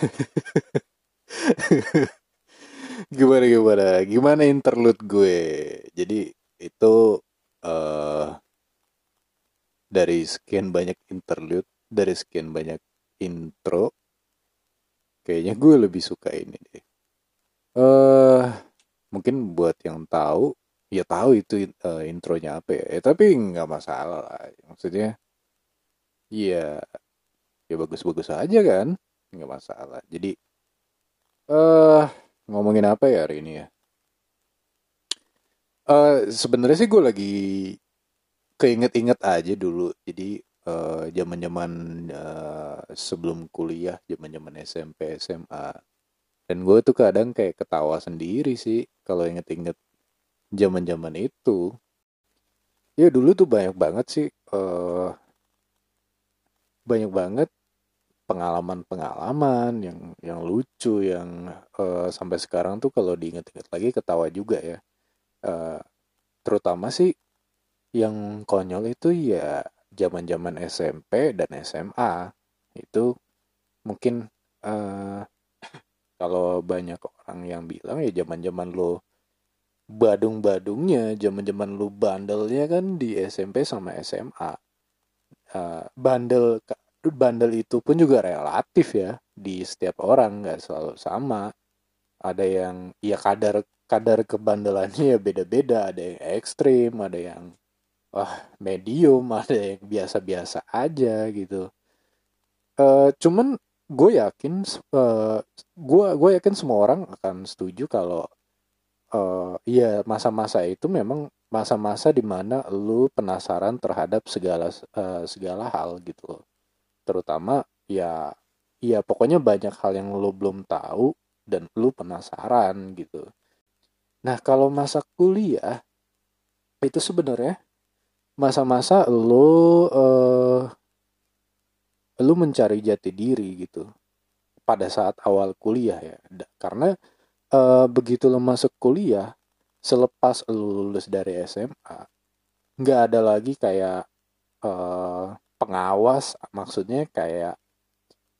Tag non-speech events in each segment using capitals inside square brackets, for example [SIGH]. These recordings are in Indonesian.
[LAUGHS] gimana gimana? Gimana interlude gue? Jadi itu uh, dari sekian banyak interlude dari sekian banyak intro kayaknya gue lebih suka ini deh. Eh uh, mungkin buat yang tahu ya tahu itu uh, intronya apa ya. Eh, tapi nggak masalah lah maksudnya iya ya bagus-bagus aja kan nggak masalah. Jadi eh uh, ngomongin apa ya hari ini ya? Uh, sebenarnya sih gue lagi keinget-inget aja dulu. Jadi zaman-zaman uh, uh, sebelum kuliah zaman-zaman SMP SMA dan gue tuh kadang kayak ketawa sendiri sih kalau inget-inget zaman-zaman itu. Ya dulu tuh banyak banget sih uh, banyak banget pengalaman-pengalaman yang yang lucu yang uh, sampai sekarang tuh kalau diinget-inget lagi ketawa juga ya. Uh, terutama sih yang konyol itu ya zaman-zaman SMP dan SMA itu mungkin uh, kalau banyak orang yang bilang ya zaman-zaman lo badung-badungnya zaman-zaman lu bandelnya kan di SMP sama SMA uh, bandel bandel itu pun juga relatif ya di setiap orang nggak selalu sama. Ada yang ya kadar kadar kebandelannya ya beda-beda. Ada yang ekstrim ada yang wah medium [LAUGHS] ada yang biasa-biasa aja gitu. Uh, cuman gue yakin uh, gue gue yakin semua orang akan setuju kalau uh, ya masa-masa itu memang masa-masa di mana lu penasaran terhadap segala uh, segala hal gitu loh terutama ya ya pokoknya banyak hal yang lu belum tahu dan lu penasaran gitu. Nah kalau masa kuliah itu sebenarnya masa-masa lu uh, lu mencari jati diri gitu pada saat awal kuliah ya. Karena uh, begitu lo masuk kuliah selepas lo lulus dari SMA nggak ada lagi kayak uh, pengawas maksudnya kayak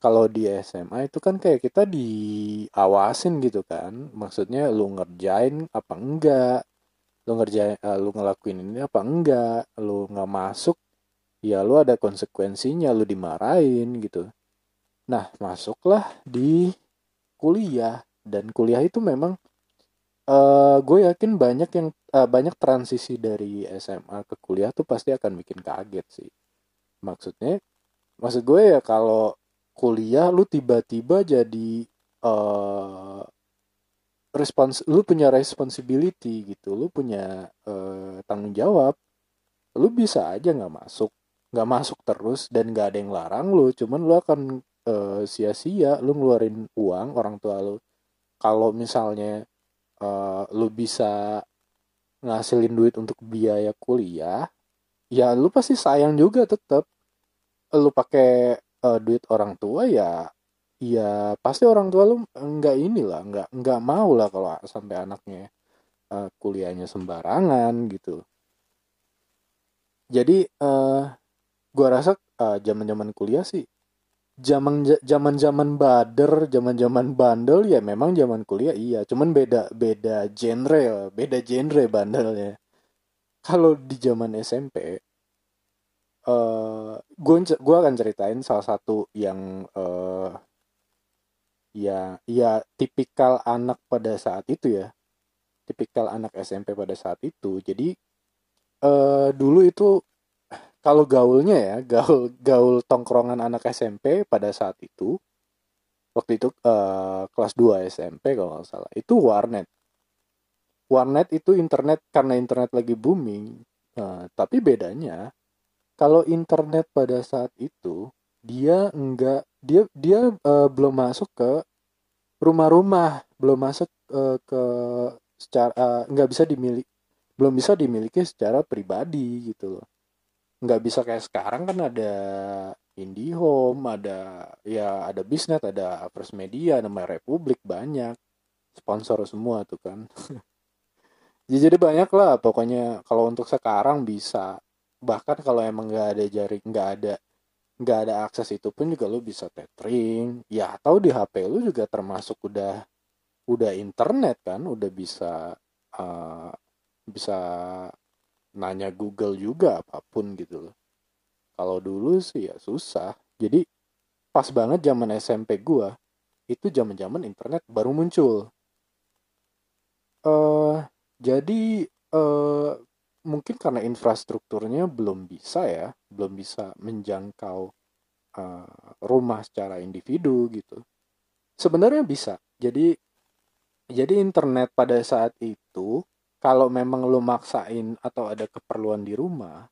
kalau di SMA itu kan kayak kita diawasin gitu kan. Maksudnya lu ngerjain apa enggak? Lu ngerjain uh, lu ngelakuin ini apa enggak? Lu nggak masuk ya lu ada konsekuensinya lu dimarahin gitu. Nah masuklah di kuliah. Dan kuliah itu memang uh, gue yakin banyak yang uh, banyak transisi dari SMA ke kuliah tuh pasti akan bikin kaget sih maksudnya maksud gue ya kalau kuliah lu tiba-tiba jadi uh, respons lu punya responsibility gitu lu punya uh, tanggung jawab lu bisa aja nggak masuk nggak masuk terus dan nggak ada yang larang lu. Cuman lu akan sia-sia uh, lu ngeluarin uang orang tua lu. Kalau misalnya uh, lu bisa ngasilin duit untuk biaya kuliah ya lu pasti sayang juga tetap lu pakai uh, duit orang tua ya ya pasti orang tua lu nggak inilah nggak nggak mau lah kalau sampai anaknya uh, kuliahnya sembarangan gitu. Jadi uh, gua rasa uh, zaman zaman kuliah sih zaman zaman zaman bader zaman zaman bandel ya memang zaman kuliah iya. Cuman beda beda genre beda genre bandelnya kalau di zaman SMP uh, gue gue akan ceritain salah satu yang uh, ya ya tipikal anak pada saat itu ya. Tipikal anak SMP pada saat itu. Jadi uh, dulu itu kalau gaulnya ya gaul gaul tongkrongan anak SMP pada saat itu waktu itu uh, kelas 2 SMP kalau nggak salah itu warnet warnet itu internet karena internet lagi booming uh, tapi bedanya kalau internet pada saat itu dia enggak dia dia uh, belum masuk ke rumah-rumah belum masuk uh, ke secara uh, nggak bisa dimiliki belum bisa dimiliki secara pribadi gitu loh nggak bisa kayak sekarang kan ada IndiHome, ada ya ada bisnet, ada First Media, namanya Republik banyak sponsor semua tuh kan. [LAUGHS] Ya, jadi banyak lah pokoknya kalau untuk sekarang bisa. Bahkan kalau emang nggak ada jaring nggak ada nggak ada akses itu pun juga lu bisa tethering. Ya atau di HP lu juga termasuk udah udah internet kan udah bisa uh, bisa nanya Google juga apa pun gitu loh. Kalau dulu sih ya susah. Jadi pas banget zaman SMP gua itu zaman-zaman internet baru muncul. Uh, jadi uh, mungkin karena infrastrukturnya belum bisa ya, belum bisa menjangkau uh, rumah secara individu gitu. Sebenarnya bisa. Jadi jadi internet pada saat itu kalau memang lo maksain atau ada keperluan di rumah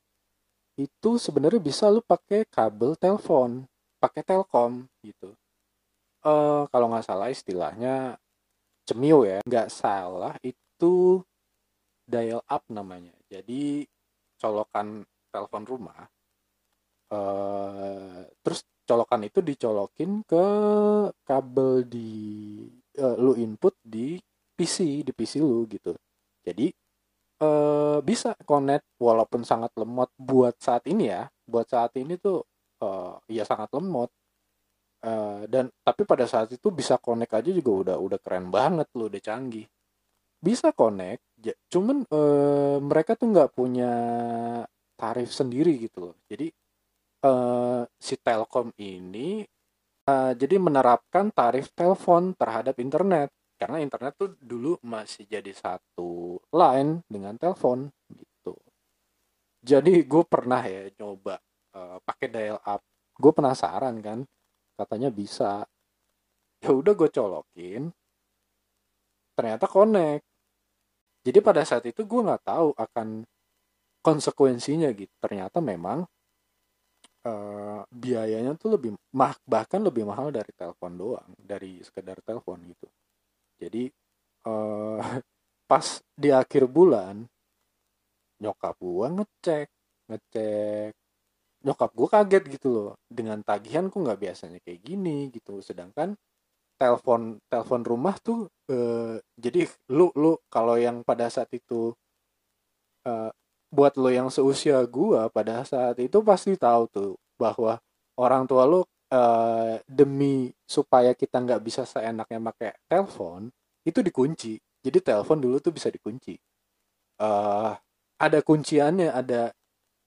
itu sebenarnya bisa lo pakai kabel telepon, pakai telkom gitu. Uh, kalau nggak salah istilahnya cemio ya, nggak salah itu dial up namanya. Jadi colokan telepon rumah. Uh, terus colokan itu dicolokin ke kabel di uh, lu input di PC di PC lu gitu. Jadi uh, bisa connect walaupun sangat lemot buat saat ini ya. Buat saat ini tuh uh, ya sangat lemot. Uh, dan tapi pada saat itu bisa connect aja juga udah udah keren banget lu udah canggih bisa connect cuman uh, mereka tuh nggak punya tarif sendiri gitu loh. Jadi uh, si Telkom ini uh, jadi menerapkan tarif telepon terhadap internet. Karena internet tuh dulu masih jadi satu line dengan telepon gitu. Jadi gue pernah ya coba uh, pakai dial up. Gue penasaran kan katanya bisa. Ya udah gue colokin. Ternyata connect jadi pada saat itu gue nggak tahu akan konsekuensinya gitu. Ternyata memang uh, biayanya tuh lebih mah bahkan lebih mahal dari telepon doang dari sekedar telepon gitu. Jadi uh, [LAUGHS] pas di akhir bulan nyokap gue ngecek ngecek. Nyokap gue kaget gitu loh. Dengan tagihan kok nggak biasanya kayak gini gitu. Sedangkan telepon telepon rumah tuh uh, jadi lu lu kalau yang pada saat itu uh, buat lo yang seusia gua pada saat itu pasti tahu tuh bahwa orang tua lu uh, demi supaya kita nggak bisa seenaknya pakai telepon itu dikunci. Jadi telepon dulu tuh bisa dikunci. Uh, ada kunciannya ada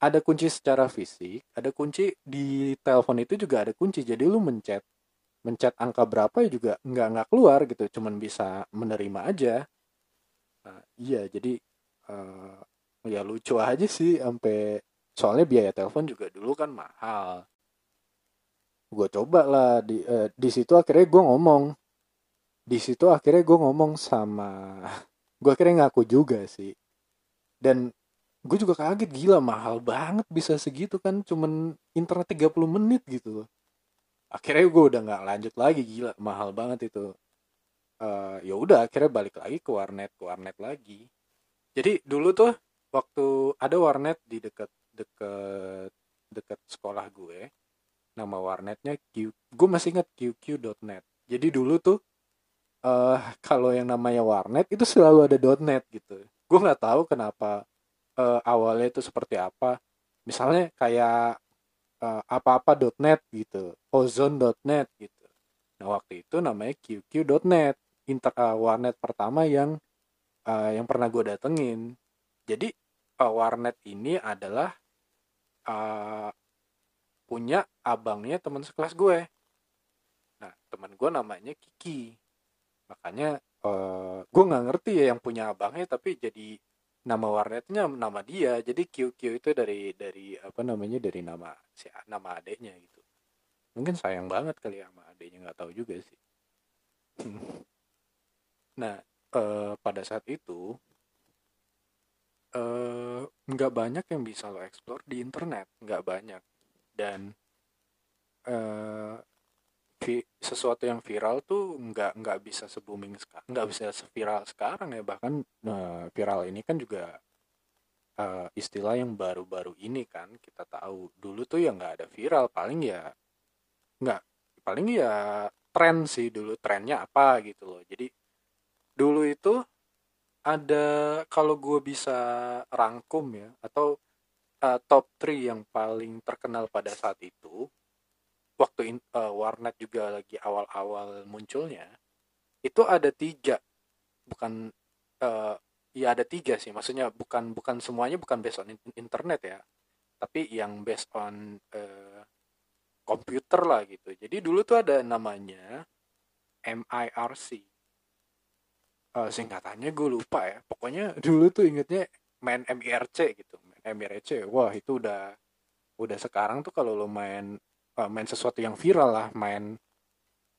ada kunci secara fisik ada kunci di telepon itu juga ada kunci. Jadi lu mencet mencet angka berapa ya juga nggak nggak keluar gitu cuman bisa menerima aja. Nah, iya jadi uh, ya lucu aja sih sampai soalnya biaya telepon juga dulu kan mahal. Gue coba lah di uh, di situ akhirnya gue ngomong. Di situ akhirnya gue ngomong sama [LAUGHS] gue akhirnya ngaku juga sih. Dan gue juga kaget gila mahal banget bisa segitu kan cuman internet 30 menit gitu loh akhirnya gue udah nggak lanjut lagi gila mahal banget itu. Uh, ya udah akhirnya balik lagi ke warnet ke warnet lagi. Jadi dulu tuh waktu ada warnet di deket deket deket sekolah gue nama warnetnya Q gue masih inget qq.net jadi dulu tuh uh, kalau yang namanya warnet itu selalu ada .net gitu. Gue nggak tahu kenapa uh, awalnya itu seperti apa. Misalnya kayak uh, apa-apa.net gitu, ozone.net gitu. Nah waktu itu namanya qq.net, inter uh, warnet pertama yang uh, yang pernah gue datengin. Jadi uh, warnet ini adalah uh, punya abangnya teman sekelas gue. Nah teman gue namanya Kiki. Makanya uh, gue nggak ngerti ya yang punya abangnya tapi jadi nama warnetnya nama dia jadi QQ itu dari dari apa namanya dari nama si nama adeknya gitu. Mungkin sayang banget kali ya sama adeknya nggak tahu juga sih. [LAUGHS] Nah eh, pada saat itu eh, nggak banyak yang bisa lo explore di internet nggak banyak. Dan eh, sesuatu yang viral tuh nggak nggak bisa se booming sekarang nggak bisa seviral sekarang ya. Bahkan uh, viral ini kan juga uh, istilah yang baru-baru ini kan kita tahu. Dulu tuh ya nggak ada viral paling ya nggak paling ya tren sih dulu trennya apa gitu loh. Jadi dulu itu ada kalau gue bisa rangkum ya atau uh, top 3 yang paling terkenal pada saat itu waktu uh, warnet juga lagi awal-awal munculnya itu ada tiga. Bukan uh, ya ada tiga sih maksudnya bukan bukan semuanya bukan based on internet ya tapi yang based on uh, lah gitu. Jadi dulu tuh ada namanya MIRC uh, singkatannya gue lupa ya pokoknya dulu tuh ingetnya main MIRC gitu main MIRC wah itu udah udah sekarang tuh kalau lo main uh, main sesuatu yang viral lah main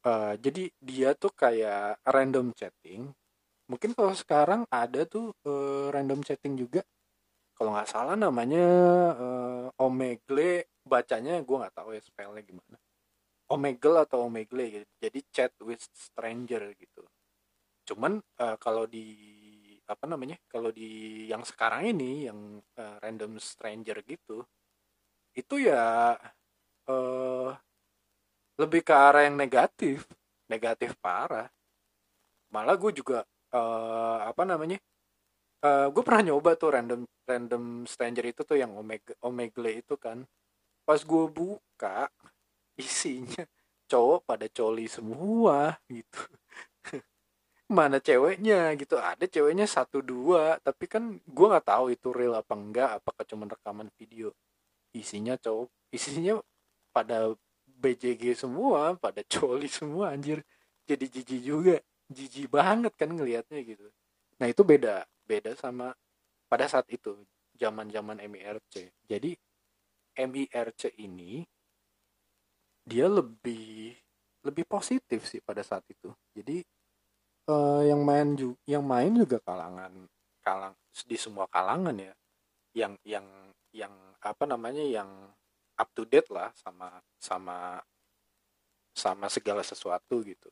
uh, jadi dia tuh kayak random chatting. Mungkin kalau sekarang ada tuh uh, random chatting juga. Kalau nggak salah namanya uh, Omegle bacanya gue nggak tahu ya spellnya gimana. Omegle atau Omegle gitu. jadi chat with stranger gitu. Cuman uh, kalau di apa namanya kalau di yang sekarang ini yang uh, random stranger gitu itu ya uh, lebih ke arah yang negatif negatif parah. Malah gue juga uh, apa namanya uh, gue pernah nyoba tuh random random stranger itu tuh yang omega omegle itu kan. Pas gue buka isinya cowok pada coli semua gitu. [LAUGHS] Mana ceweknya gitu. Ada ceweknya satu dua tapi kan gue nggak tahu itu real apa enggak apakah cuma rekaman video. Isinya cowok isinya pada BJG semua pada [LAUGHS] coli semua anjir. Jadi jijik juga. Jijik banget kan ngelihatnya gitu. Nah itu beda. Beda sama pada saat itu zaman zaman MIRC jadi MIRC ini dia lebih lebih positif sih pada saat itu. Jadi uh, yang main juga yang main juga kalangan kalang di semua kalangan ya. Yang yang yang apa namanya yang up to date lah sama sama sama segala sesuatu gitu.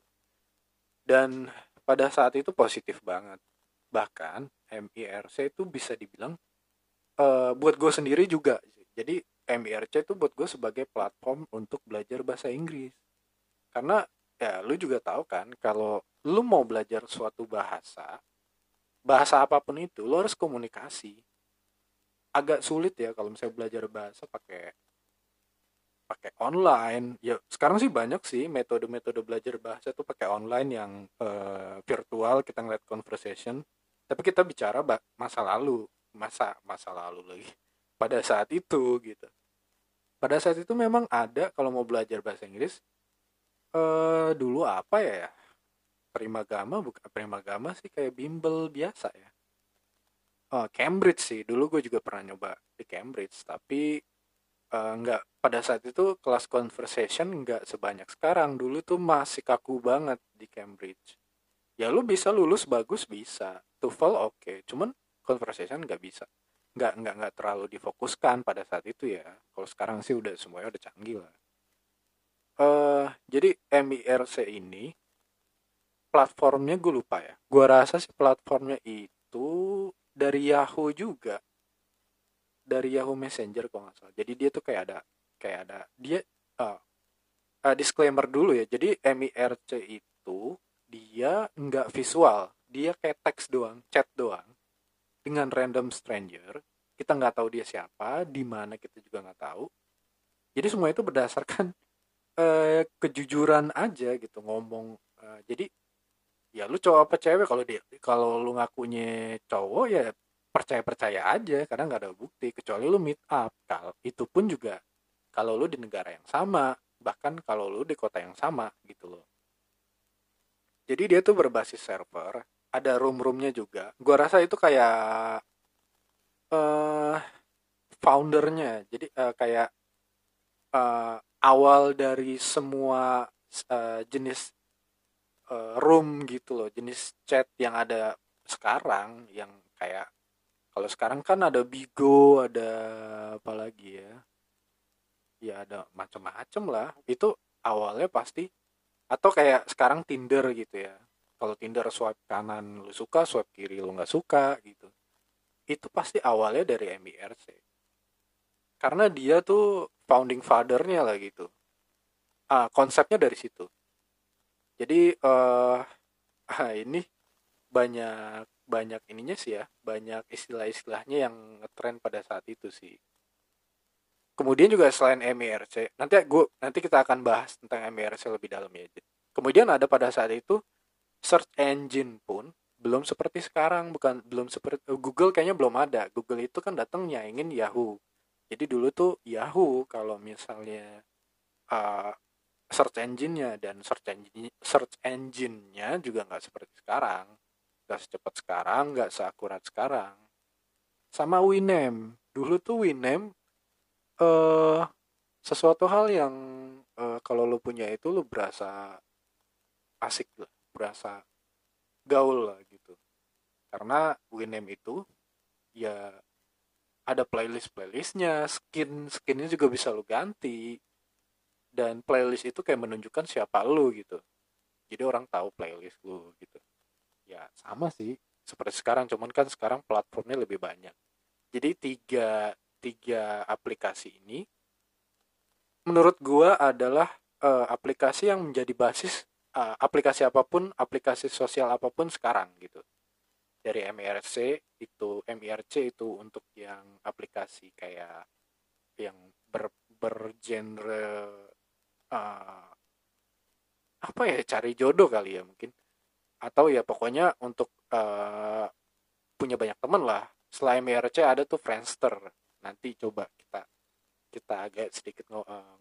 Dan pada saat itu positif banget. Bahkan MIRC itu bisa dibilang uh, buat gue sendiri juga. Jadi MIRC itu buat gue sebagai platform untuk belajar bahasa Inggris. Karena ya lu juga tahu kan kalau lu mau belajar suatu bahasa bahasa apa pun itu lu harus komunikasi. Agak sulit ya kalau misalnya belajar bahasa pakai pakai online. Ya sekarang sih banyak sih metode-metode belajar bahasa tuh pakai online yang uh, virtual kita ngeliat conversation. Tapi kita bicara masa lalu masa masa lalu lagi. Pada saat itu gitu. Pada saat itu memang ada kalau mau belajar bahasa Inggris uh, dulu apa ya Primagama bukan Primagama sih kayak bimbel biasa ya. Uh, Cambridge sih. Dulu gue juga pernah nyoba di Cambridge tapi uh, nggak pada saat itu kelas conversation nggak sebanyak sekarang. Dulu tuh masih kaku banget di Cambridge. Ya lu bisa lulus bagus bisa. TOEFL oke. Okay. cuman conversation nggak bisa. Nggak nggak nggak terlalu difokuskan pada saat itu ya. Kalau sekarang sih udah semuanya udah canggih lah. Uh, jadi MIRC ini platformnya gue lupa ya. Gue rasa sih platformnya itu dari Yahoo juga dari Yahoo Messenger kok nggak salah. Jadi dia tuh kayak ada kayak ada dia uh, uh, disclaimer dulu ya. Jadi MIRC itu dia nggak visual. Dia kayak teks doang chat doang dengan random stranger. Kita nggak tahu dia siapa di mana kita juga nggak tahu. Jadi semua itu berdasarkan uh, [LAUGHS] kejujuran aja gitu ngomong uh, jadi ya lu cowok apa cewek? Kalau dia kalau lu ngakunya cowok ya percaya percaya aja karena nggak ada bukti kecuali lu meet up. Kalau itu pun juga kalau lu di negara yang sama bahkan kalau lu di kota yang sama gitu loh. Jadi dia tuh berbasis server ada room roomnya juga. Gua rasa itu kayak uh, foundernya. Jadi uh, kayak uh, awal dari semua uh, jenis room gitu loh jenis chat yang ada sekarang yang kayak kalau sekarang kan ada Bigo ada apa lagi ya? Ya ada macam-macam lah. Itu awalnya pasti atau kayak sekarang Tinder gitu ya. Kalau Tinder swipe kanan lu suka swipe kiri lu nggak suka gitu. Itu pasti awalnya dari MIRC karena dia tuh founding fathernya lah gitu. Ah konsepnya dari situ. Jadi uh, ah, [LAUGHS] ini banyak banyak ininya sih ya banyak istilah-istilahnya yang ngetren pada saat itu sih. Kemudian juga selain MIRC nanti gue nanti kita akan bahas tentang MIRC lebih dalam ya. Kemudian ada pada saat itu search engine pun belum seperti sekarang bukan belum seperti Google kayaknya belum ada. Google itu kan datangnya ingin Yahoo. Jadi dulu tuh Yahoo kalau misalnya uh, search engine-nya dan search engine search engine-nya juga nggak seperti sekarang secepat sekarang nggak seakurat sekarang. Sama Winamp dulu tuh Winamp uh, sesuatu hal yang uh, kalau lo punya itu lo berasa asik lah berasa gaul lah gitu. Karena Winamp itu ya ada playlist playlistnya skin skinnya juga bisa lo ganti. Dan playlist itu kayak menunjukkan siapa lo gitu. Jadi orang tahu playlist lo gitu ya sama sih. Seperti sekarang cuman kan sekarang platformnya lebih banyak. Jadi tiga tiga aplikasi ini menurut gua adalah uh, aplikasi yang menjadi basis uh, aplikasi apa pun, aplikasi sosial apa pun sekarang gitu. Dari MIRC itu MIRC itu untuk yang aplikasi kayak yang ber bergenre uh, apa ya cari jodoh kali ya mungkin atau ya pokoknya untuk uh, punya banyak temen lah selain MIRC ada tuh Friendster nanti coba kita kita agak sedikit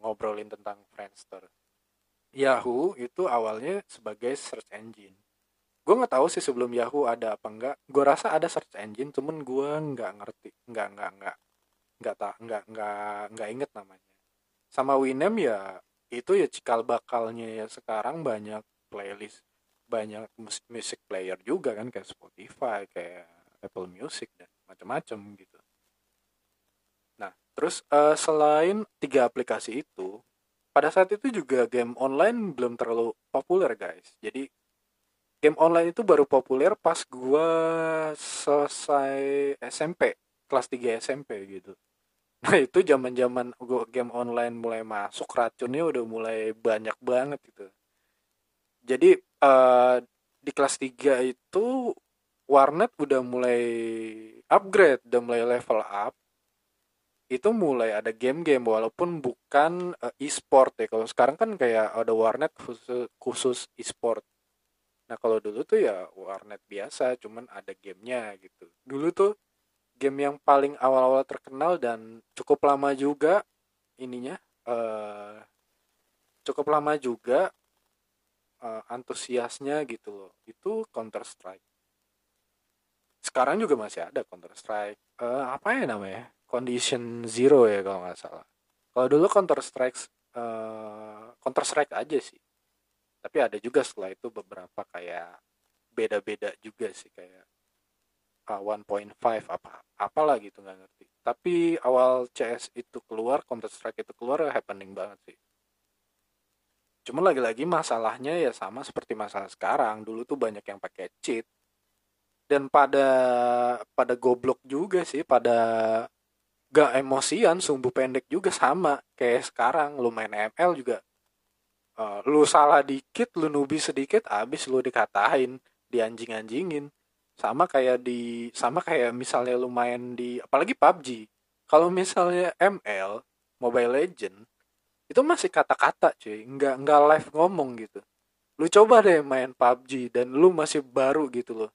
ngobrolin tentang Friendster Yahoo itu awalnya sebagai search engine. Gue nggak tahu sih sebelum Yahoo ada apa enggak. Gue rasa ada search engine, cuman gue nggak ngerti, nggak nggak nggak nggak tak nggak nggak nggak inget namanya. Sama Winem ya itu ya cikal bakalnya ya sekarang banyak playlist, banyak music player juga kan kayak Spotify, kayak Apple Music dan macam-macam gitu. Nah, terus uh, selain tiga aplikasi itu, pada saat itu juga game online belum terlalu populer guys. Jadi game online itu baru populer pas gua selesai SMP kelas 3 SMP gitu. [LAUGHS] Nah itu zaman zaman gua game online mulai masuk racunnya udah mulai banyak banget gitu. Jadi uh, di kelas 3 itu warnet udah mulai upgrade udah mulai level up. Itu mulai ada game-game walaupun bukan uh, e-sport ya. Kalau sekarang kan kayak ada warnet khusus khusus e-sport. Nah kalau dulu tuh ya warnet biasa cuman ada gamenya gitu. Dulu tuh game yang paling awal-awal terkenal dan cukup lama juga ininya uh, cukup lama juga uh, antusiasnya gitu loh itu Counter Strike sekarang juga masih ada Counter Strike uh, apa ya namanya Condition Zero ya kalau nggak salah. Kalau dulu Counter Strike uh, Counter Strike aja sih. Tapi ada juga setelah itu beberapa kayak beda-beda juga sih kayak uh, 1.5 apa apalah gitu nggak ngerti. Tapi awal CS itu keluar, Counter Strike itu keluar happening banget sih. Cuma lagi-lagi masalahnya ya sama seperti masalah sekarang. Dulu tuh banyak yang pakai cheat. Dan pada pada goblok juga sih pada gak emosian sumbu pendek juga sama kayak sekarang. Lu main ML juga uh, lu salah dikit lu nubi sedikit abis lu dikatain dianjing-anjingin. Sama kayak di sama kayak misalnya lu main di apalagi PUBG kalau misalnya ML Mobile Legend itu masih kata-kata cuy. Nggak nggak live ngomong gitu. Lu coba deh main PUBG dan lu masih baru gitu loh.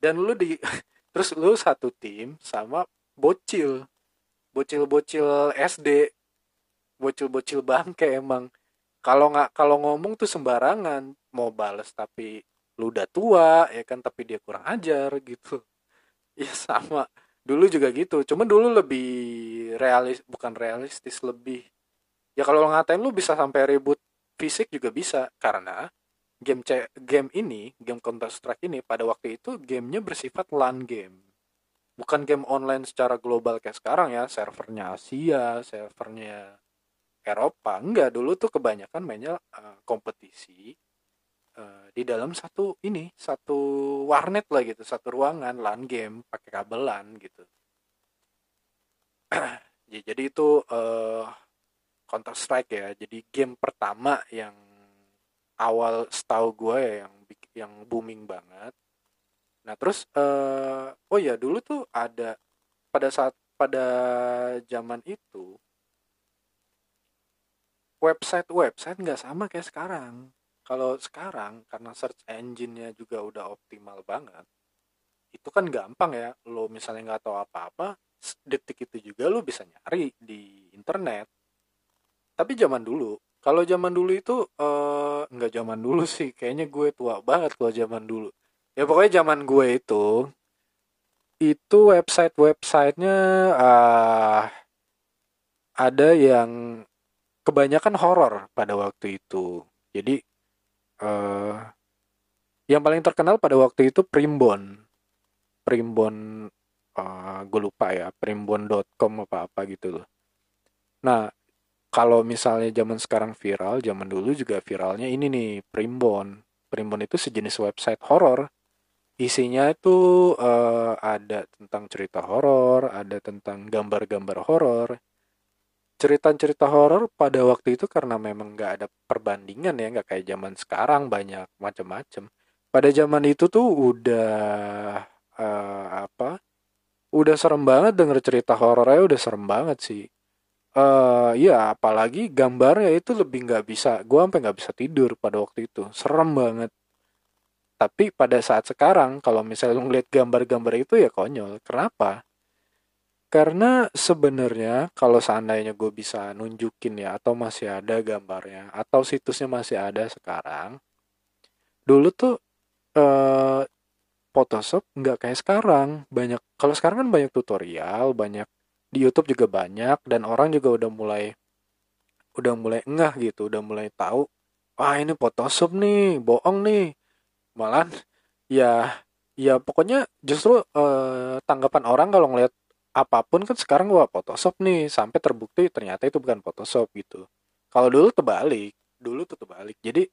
Dan lu di [LAUGHS] terus lu satu tim sama bocil. Bocil-bocil SD bocil-bocil bangke emang. Kalau nggak kalau ngomong tuh sembarangan. Mau bales tapi lu udah tua ya kan tapi dia kurang ajar gitu. [LAUGHS] Ya sama. Dulu juga gitu. Cuman dulu lebih realis bukan realistis lebih ya kalau ngatain lu bisa sampai ribut fisik juga bisa karena game C game ini game Counter Strike ini pada waktu itu gamenya bersifat LAN game. Bukan game online secara global kayak sekarang ya servernya Asia servernya Eropa enggak. Dulu tuh kebanyakan mainnya uh, kompetisi uh, di dalam satu ini satu warnet lah gitu satu ruangan LAN game pakai kabelan gitu. [CLEARS THROAT] Ya, jadi itu uh, Counter Strike ya. Jadi game pertama yang awal setahu gue ya yang yang booming banget. Nah terus uh, oh ya dulu tuh ada pada saat pada zaman itu website website nggak sama kayak sekarang. Kalau sekarang karena search engine-nya juga udah optimal banget itu kan gampang ya. Lo misalnya nggak tahu apa-apa detik itu juga lo bisa nyari di internet tapi zaman dulu kalau zaman dulu itu eh, nggak zaman dulu sih. Kayaknya gue tua banget kalau zaman dulu. Ya pokoknya zaman gue itu itu website websitenya uh, ada yang kebanyakan horor pada waktu itu. Jadi uh, yang paling terkenal pada waktu itu Primbon. Primbon uh, gue lupa ya primbon.com apa apa gitu loh. Nah kalau misalnya zaman sekarang viral zaman dulu juga viralnya ini nih Primbon. Primbon itu sejenis website horor. Isinya itu uh, ada tentang cerita horor ada tentang gambar-gambar horor. Cerita-cerita horor pada waktu itu karena memang nggak ada perbandingan ya nggak kayak zaman sekarang banyak macam-macam pada zaman itu tuh udah uh, apa udah serem banget denger cerita horornya udah serem banget sih uh, ya apalagi gambarnya itu lebih nggak bisa gue sampai nggak bisa tidur pada waktu itu serem banget tapi pada saat sekarang kalau misalnya lu ngeliat gambar-gambar itu ya konyol kenapa karena sebenarnya kalau seandainya gue bisa nunjukin ya atau masih ada gambarnya atau situsnya masih ada sekarang. Dulu tuh eh, Photoshop nggak kayak sekarang. Banyak kalau sekarang kan banyak tutorial, banyak di YouTube juga banyak dan orang juga udah mulai udah mulai engah gitu, udah mulai tahu wah ini Photoshop nih, bohong nih. Malah ya ya pokoknya justru eh, tanggapan orang kalau ngeliat apa pun kan sekarang gua Photoshop nih sampai terbukti ternyata itu bukan Photoshop gitu. Kalau dulu terbalik, dulu tuh terbalik. Jadi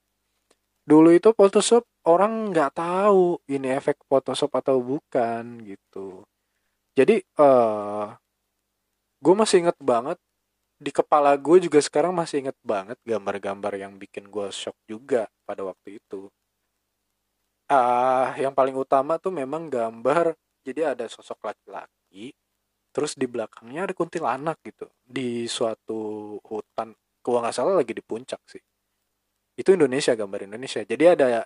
dulu itu Photoshop orang nggak tahu ini efek Photoshop atau bukan gitu. Jadi eh, gue masih inget banget di kepala gue juga sekarang masih inget banget gambar-gambar yang bikin gue shock juga pada waktu itu. Ah, uh, yang paling utama tuh memang gambar. Jadi ada sosok laki-laki terus di belakangnya ada kuntilanak gitu. Di suatu hutan kalau nggak salah lagi di puncak sih. Itu Indonesia gambar Indonesia. Jadi ada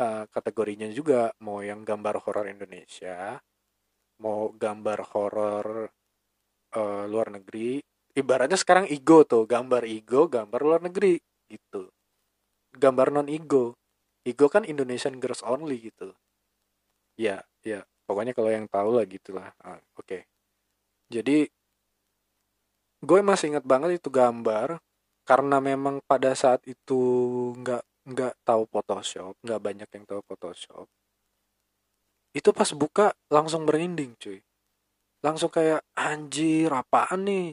uh, kategorinya juga mau yang gambar horor Indonesia mau gambar horor uh, luar negeri. Ibaratnya sekarang ego tuh gambar ego gambar luar negeri gitu. Gambar non ego ego kan Indonesian girls only gitu. Ya ya. Pokoknya kalau yang tahu lah gitulah. Uh, oke. Okay jadi gue masih inget banget itu gambar karena memang pada saat itu nggak nggak tahu Photoshop nggak banyak yang tahu Photoshop itu pas buka langsung merinding cuy langsung kayak anjir apaan nih?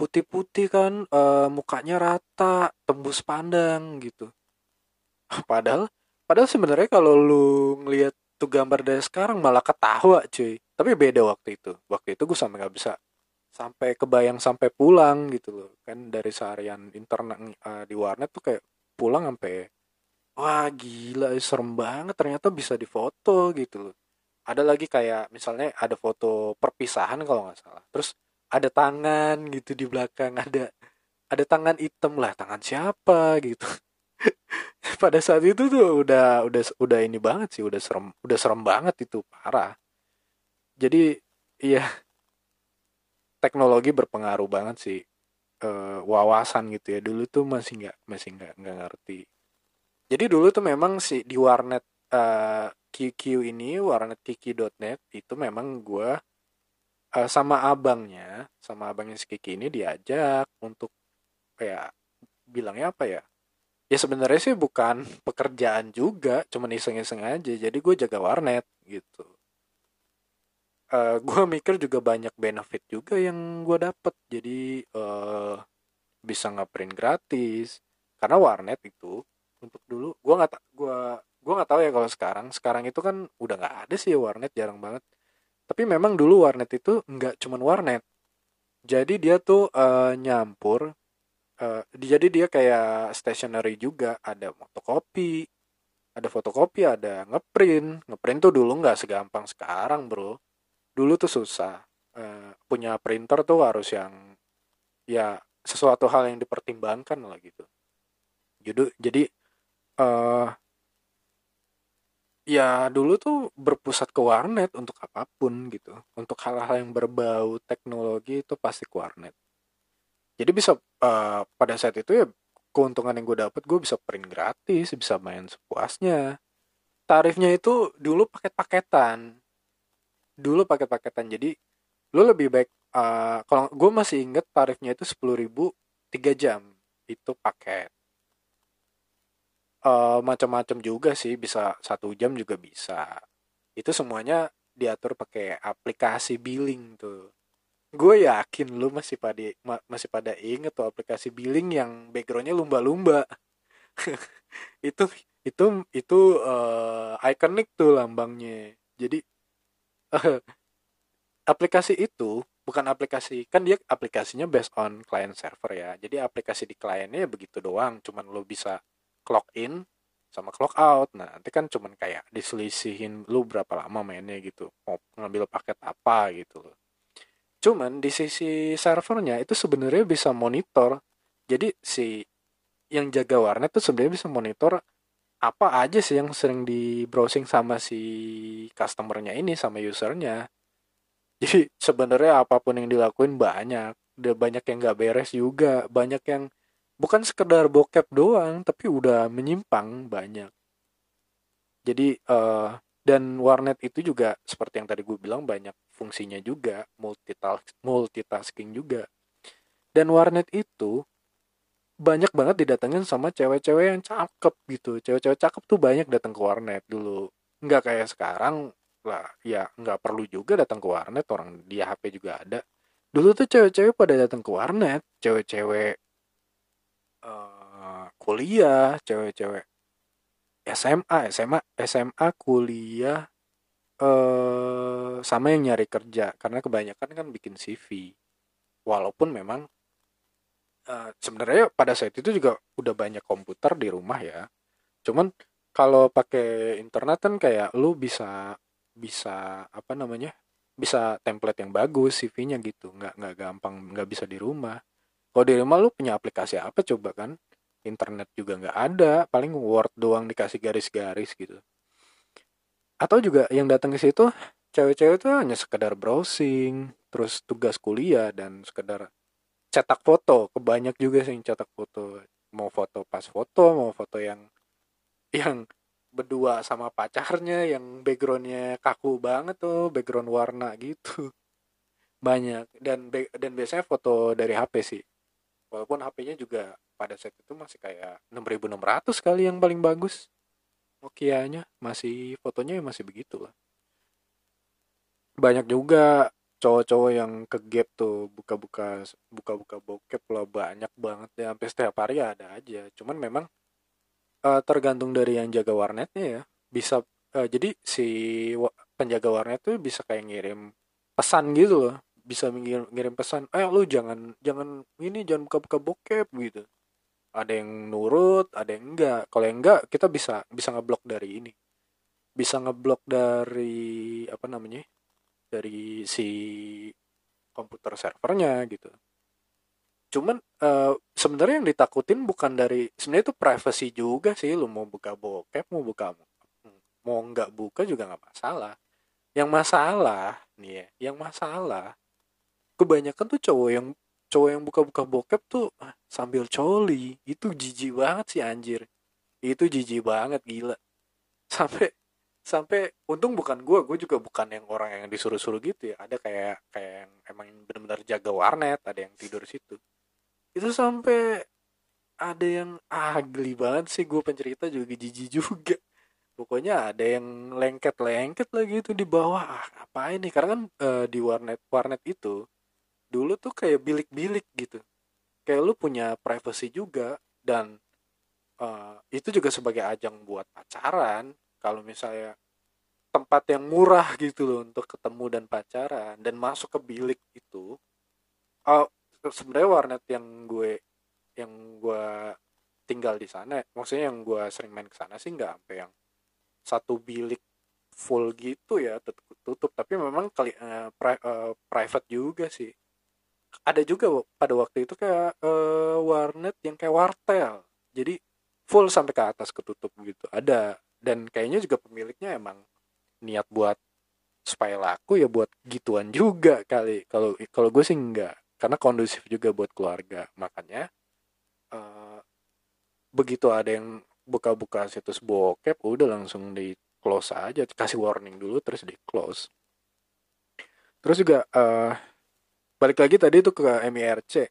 Putih-putih kan e, mukanya rata tembus pandang gitu. [LAUGHS] Padahal padahal sebenarnya kalau lu ngelihat tuh gambar dari sekarang malah ketawa cuy. Tapi beda waktu itu. Waktu itu gue sampai nggak bisa sampai kebayang sampai pulang gitu loh. Kan dari seharian internet uh, di warnet tuh kayak pulang sampai wah gila serem banget ternyata bisa difoto gitu loh ada lagi kayak misalnya ada foto perpisahan kalau nggak salah. Terus ada tangan gitu di belakang ada ada tangan hitam lah. Tangan siapa gitu. [LAUGHS] Pada saat itu tuh udah udah udah ini banget sih udah serem udah serem banget itu parah. Jadi iya teknologi berpengaruh banget sih uh, wawasan gitu ya. Dulu tuh masih nggak masih nggak nggak ngerti. Jadi dulu tuh memang si di warnet uh, eh, QQ ini warnet kiki.net itu memang gue uh, sama abangnya sama abangnya si Kiki ini diajak untuk kayak bilangnya apa ya ya sebenarnya sih bukan [LAUGHS] pekerjaan juga cuma iseng-iseng aja jadi gue jaga warnet gitu. Uh, eh, gue [LAUGHS] mikir juga banyak benefit juga yang gue dapet jadi uh, bisa ngeprint gratis karena warnet itu untuk dulu gue nggak gue gue nggak tahu ya kalau sekarang. Sekarang itu kan udah nggak ada sih warnet jarang banget. Tapi memang dulu warnet itu nggak cuman warnet. Jadi dia tuh uh, nyampur uh, jadi dia kayak stationery juga. Ada fotokopi ada fotokopi ada ngeprint. Ngeprint tuh dulu nggak segampang sekarang bro. Dulu tuh susah. Uh, punya printer tuh harus yang ya sesuatu hal yang dipertimbangkan lah gitu. Jadi jadi uh, ya dulu tuh berpusat ke warnet untuk apa pun gitu. Untuk hal-hal yang berbau teknologi itu pasti ke warnet. Jadi bisa uh, pada saat itu ya keuntungan yang gue dapet gue bisa print gratis bisa main sepuasnya. Tarifnya itu dulu paket-paketan dulu paket-paketan jadi lu lebih baik uh, kalau gue masih inget tarifnya itu sepuluh ribu tiga jam. Itu paket uh, macam-macam juga sih bisa satu jam juga bisa. Itu semuanya diatur pakai aplikasi billing tuh. Gue yakin lu masih pada ma masih pada inget tuh aplikasi billing yang backgroundnya lumba-lumba. [LAUGHS] Itu itu itu uh, ikonik tuh lambangnya. Jadi uh, [LAUGHS] aplikasi itu bukan aplikasi kan dia aplikasinya based on client server ya. Jadi aplikasi di kliennya ya begitu doang. Cuman lo bisa clock in sama clock out nah nanti kan cuman kayak diselisihin lu berapa lama mainnya gitu mau ngambil paket apa gitu loh Cuman di sisi servernya itu sebenarnya bisa monitor. Jadi si yang jaga warnet tuh sebenarnya bisa monitor apa aja sih yang sering di browsing sama si customernya ini sama usernya. Jadi sebenarnya apa pun yang dilakuin banyak, udah banyak yang nggak beres juga, banyak yang bukan sekedar bokep doang, tapi udah menyimpang banyak. Jadi uh, dan warnet itu juga seperti yang tadi gue bilang banyak fungsinya juga multitask multitasking juga. Dan warnet itu banyak banget didatengin sama cewek-cewek yang cakep gitu. Cewek-cewek cakep tuh banyak datang ke warnet dulu. Nggak kayak sekarang lah ya nggak perlu juga datang ke warnet orang dia HP juga ada. Dulu tuh cewek-cewek pada datang ke warnet cewek-cewek uh, kuliah cewek-cewek. SMA SMA SMA kuliah eh sama yang nyari kerja. Karena kebanyakan kan bikin CV walaupun memang uh, sebenarnya pada saat itu juga udah banyak komputer di rumah ya. Cuman kalau pakai internet kan kayak lu bisa bisa apa namanya bisa template yang bagus CV-nya gitu. Nggak nggak gampang nggak bisa di rumah kalau di rumah lu punya aplikasi apa coba kan? Internet juga nggak ada paling word doang dikasih garis-garis gitu. Atau juga yang datang ke situ cewek-cewek tuh hanya sekedar browsing terus tugas kuliah dan sekedar cetak foto. Kebanyak juga sih yang cetak foto. Mau foto pas foto mau foto yang yang berdua sama pacarnya yang backgroundnya kaku banget tuh background warna gitu. Banyak. Dan dan biasanya foto dari HP sih walaupun HP-nya juga pada saat itu masih kayak 6600 kali yang paling bagus. Nokia-nya masih fotonya masih begitu lah. Banyak juga cowok-cowok yang ke gap tuh buka-buka buka-buka bokep lah banyak banget ya sampai setiap hari ada aja. Cuman memang uh, tergantung dari yang jaga warnetnya ya. Bisa uh, jadi si penjaga warnet tuh bisa kayak ngirim pesan gitu loh bisa ngirim, ngirim pesan eh lu jangan jangan ini jangan buka-buka bokep gitu. Ada yang nurut ada yang enggak. Kalau yang enggak kita bisa bisa ngeblok dari ini. Bisa ngeblok dari apa namanya dari si komputer servernya gitu. Cuman uh, sebenarnya yang ditakutin bukan dari sebenarnya itu privacy juga sih lu mau buka bokep mau buka mau nggak buka juga nggak masalah. Yang masalah nih ya yang masalah kebanyakan tuh cowok yang cowok yang buka-buka bokep tuh ah, sambil coli. Itu jijik banget sih anjir. Itu jijik banget gila. Sampai sampai untung bukan gue gue juga bukan yang orang yang disuruh-suruh gitu ya. Ada kayak kayak yang emang benar-benar jaga warnet ada yang tidur situ. Itu sampai ada yang ah geli banget sih gue pencerita juga jijik juga. Pokoknya ada yang lengket-lengket lagi itu di bawah. Ah, apa ini karena kan e, di warnet warnet itu dulu tuh kayak bilik-bilik gitu. Kayak lu punya privacy juga dan uh, itu juga sebagai ajang buat pacaran. Kalau misalnya tempat yang murah gitu loh untuk ketemu dan pacaran dan masuk ke bilik itu uh, sebenarnya warnet yang gue yang gue tinggal di sana maksudnya yang gue sering main ke sana sih nggak sampai yang satu bilik full gitu ya tutup, tutup. Tapi memang kali uh, pri, uh, private juga sih ada juga pada waktu itu kayak uh, warnet yang kayak wartel. Jadi full sampai ke atas ketutup gitu ada. Dan kayaknya juga pemiliknya emang niat buat supaya laku ya buat gituan juga kali. Kalau kalau gue sih enggak karena kondusif juga buat keluarga. Makanya uh, begitu ada yang buka-buka situs bokep udah langsung di close aja kasih warning dulu terus di close. Terus juga uh, balik lagi tadi itu ke MIRC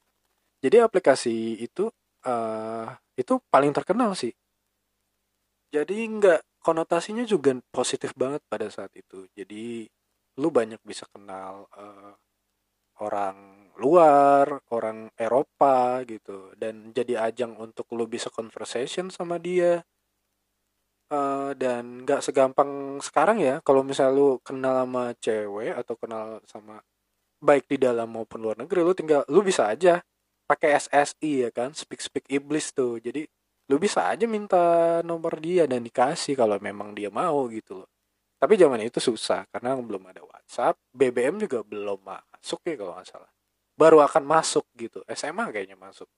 jadi aplikasi itu uh, itu paling terkenal sih. Jadi nggak konotasinya juga positif banget pada saat itu. Jadi lu banyak bisa kenal uh, orang luar orang Eropa gitu. Dan jadi ajang untuk lu bisa conversation sama dia. Uh, dan nggak segampang sekarang ya kalau misalnya lu kenal sama cewek atau kenal sama baik di dalam maupun luar negeri lu tinggal lu bisa aja pakai SSI ya kan? Speak speak iblis tuh. Jadi lu bisa aja minta nomor dia dan dikasih kalau memang dia mau gitu loh. Tapi zaman itu susah karena belum ada WhatsApp. BBM juga belum masuk ya kalau nggak salah. Baru akan masuk gitu. SMA kayaknya masuk.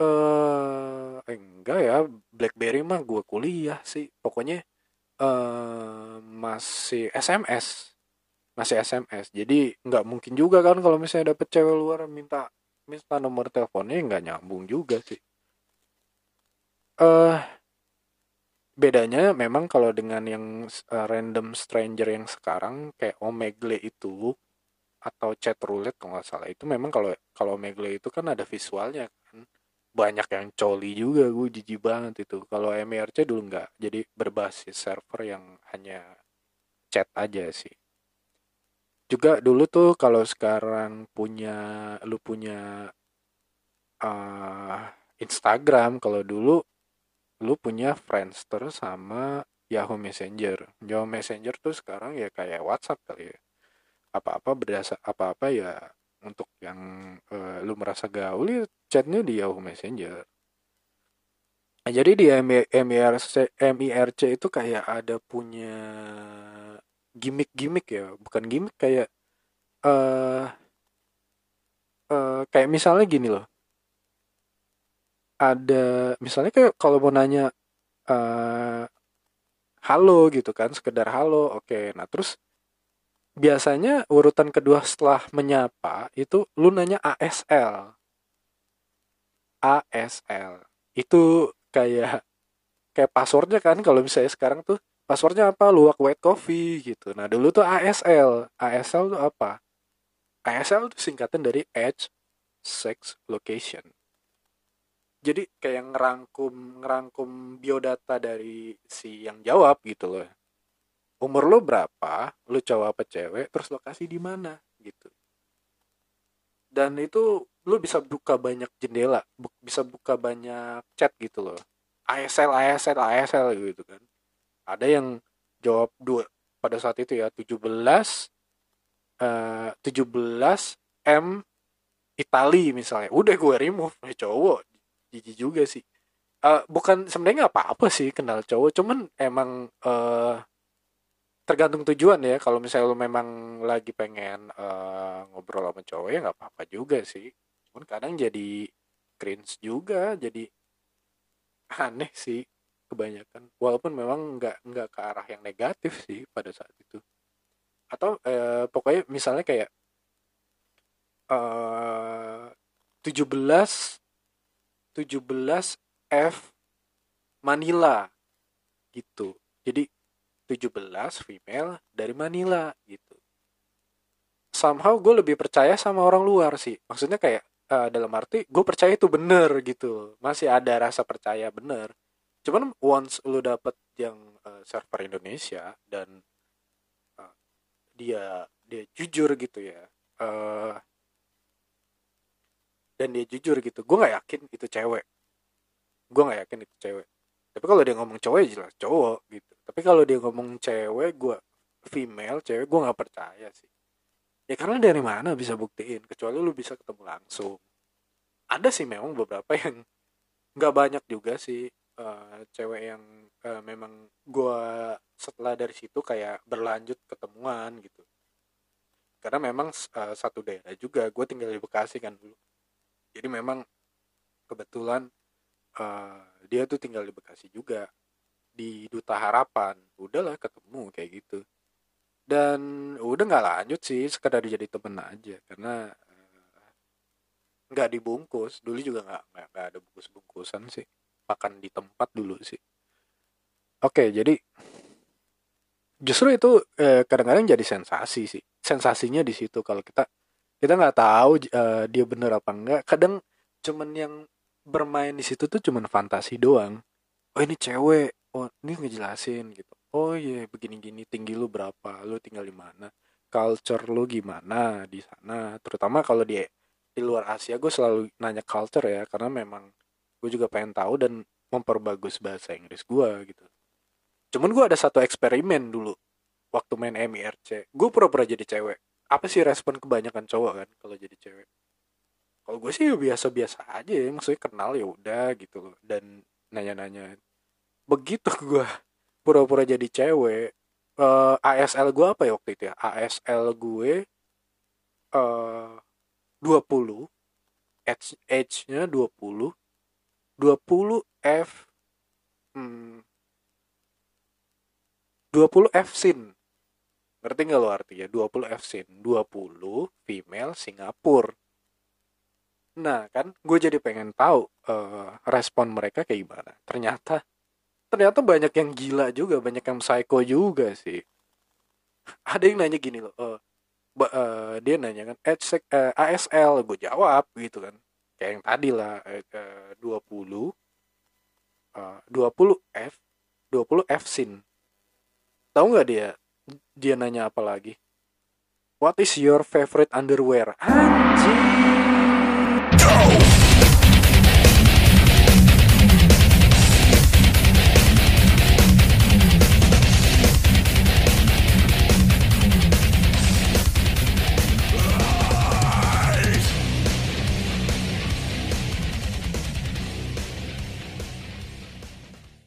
Eh enggak ya. BlackBerry mah gue kuliah sih. Pokoknya uh, masih SMS masih SMS jadi nggak mungkin juga kan kalau misalnya dapet cewek luar minta minta nomor teleponnya nggak nyambung juga sih. Eh uh, bedanya memang kalau dengan yang uh, random stranger yang sekarang kayak Omegle itu atau chat roulette kalau nggak salah itu memang kalau kalau Omegle itu kan ada visualnya kan. Banyak yang coli juga gue jijik banget itu. Kalau MRC dulu nggak. Jadi berbasis server yang hanya chat aja sih juga dulu tuh kalau sekarang punya lu punya uh, Instagram kalau dulu lu punya Friendster sama Yahoo Messenger. Yahoo Messenger tuh sekarang ya kayak WhatsApp kali ya. Apa-apa berdasar apa-apa ya untuk yang uh, lu merasa gaul ya chatnya di Yahoo Messenger. Nah, jadi di MIRC MIRC itu kayak ada punya gimmick-gimmick ya bukan gimmick kayak uh, uh, kayak misalnya gini loh. Ada misalnya kayak kalau mau nanya uh, halo gitu kan sekedar halo oke. Nah terus biasanya urutan kedua setelah menyapa itu lu nanya ASL ASL itu kayak kayak passwordnya kan kalau misalnya sekarang tuh passwordnya apa? Luak white coffee gitu. Nah dulu tuh ASL ASL tuh apa? ASL tuh singkatan dari age sex location. Jadi kayak ngerangkum ngerangkum biodata dari si yang jawab gitu loh. Umur lo berapa? Lo cowok apa cewek? Terus lokasi di mana? Gitu. Dan itu lo bisa buka banyak jendela bisa buka banyak chat gitu loh. ASL ASL ASL gitu kan ada yang jawab dua pada saat itu ya 17 uh, 17 M Itali misalnya. Udah gue remove. Eh, cowok. Jijik juga sih. Uh, bukan sebenarnya apa-apa sih kenal cowok. Cuman emang uh, tergantung tujuan ya. Kalau misalnya lu memang lagi pengen uh, ngobrol sama cowok ya nggak apa-apa juga sih. Cuman kadang jadi cringe juga. Jadi aneh sih kebanyakan. Walaupun memang nggak nggak ke arah yang negatif sih pada saat itu. Atau eh, pokoknya misalnya kayak eh, 17 17 F Manila gitu. Jadi 17 female dari Manila gitu. Somehow gue lebih percaya sama orang luar sih. Maksudnya kayak uh, dalam arti gue percaya itu bener gitu. Masih ada rasa percaya bener cuman once lu dapet yang uh, server Indonesia dan uh, dia dia jujur gitu ya uh, dan dia jujur gitu gue nggak yakin itu cewek. Gue nggak yakin itu cewek. Tapi kalau dia ngomong cowok ya jelas cowok gitu. Tapi kalau dia ngomong cewek gue female cewek gue nggak percaya sih. Ya karena dari mana bisa buktiin? Kecuali lu bisa ketemu langsung. Ada sih memang beberapa yang nggak banyak juga sih uh, cewek yang uh, memang gue setelah dari situ kayak berlanjut ketemuan gitu. Karena memang uh, satu daerah juga gue tinggal di Bekasi kan dulu. Jadi memang kebetulan uh, dia tuh tinggal di Bekasi juga. Di Duta Harapan udahlah ketemu kayak gitu. Dan udah nggak lanjut sih sekedar jadi temen aja. Karena nggak uh, dibungkus. Dulu juga nggak nggak ada bungkus bungkusan sih makan di tempat dulu sih. Oke jadi justru itu eh, kadang-kadang jadi sensasi sih. Sensasinya di situ kalau kita kita nggak tahu uh, dia bener apa enggak kadang cuman yang bermain di situ tuh cuman fantasi doang. Oh ini cewek. Oh ini ngejelasin gitu. Oh iya yeah, begini gini tinggi lu berapa? Lu tinggal di mana? Culture lu gimana di sana? Terutama kalau di di luar Asia gue selalu nanya culture ya karena memang gue juga pengen tahu dan memperbagus bahasa Inggris gue gitu. Cuman gue ada satu eksperimen dulu waktu main MIRC gue pura-pura jadi cewek. Apa sih respon kebanyakan cowok kan kalau jadi cewek? Kalau gue sih biasa-biasa aja ya maksudnya kenal ya udah gitu loh. Dan nanya-nanya begitu gue pura-pura jadi cewek uh, eh, ASL gue apa ya waktu itu ya? ASL gue uh, 20 age age-nya 20 20 F hmm, 20 F sin. Ngerti nggak lo artinya? 20 F sin. 20 female Singapura. Nah kan gue jadi pengen tahu uh, respon mereka kayak gimana. Ternyata ternyata banyak yang gila juga banyak yang psycho juga sih. Ada yang nanya gini loh uh, dia nanya kan uh, ASL gue jawab gitu kan kayak yang tadi lah uh, 20 uh, 20 F 20 F sin tahu nggak dia? Dia nanya apa lagi? What is your favorite underwear? Anjing